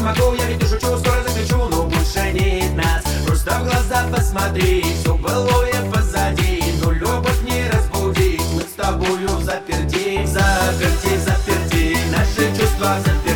не могу, я ведь шучу, скоро закричу, но больше нет нас. Просто в глаза посмотри, все былое позади. Но любовь не разбудить, мы с тобою заперти Заперти, заперти, наши чувства заперти.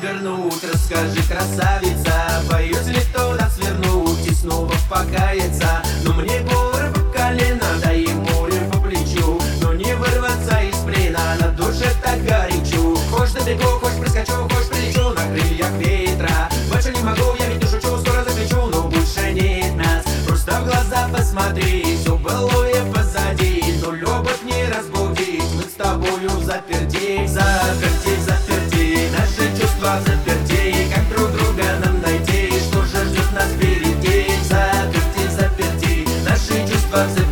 вернут Расскажи, красавица, боюсь ли то нас вернуть. И снова покаяться, но мне горы по колено Да и море по плечу, но не вырваться из плена На душе так горячу Хочешь добегу, хочешь прискочу, хочешь прилечу. На крыльях ветра, больше не могу Я ведь не шучу, скоро закричу, но больше нет нас. Просто в глаза посмотри. bugs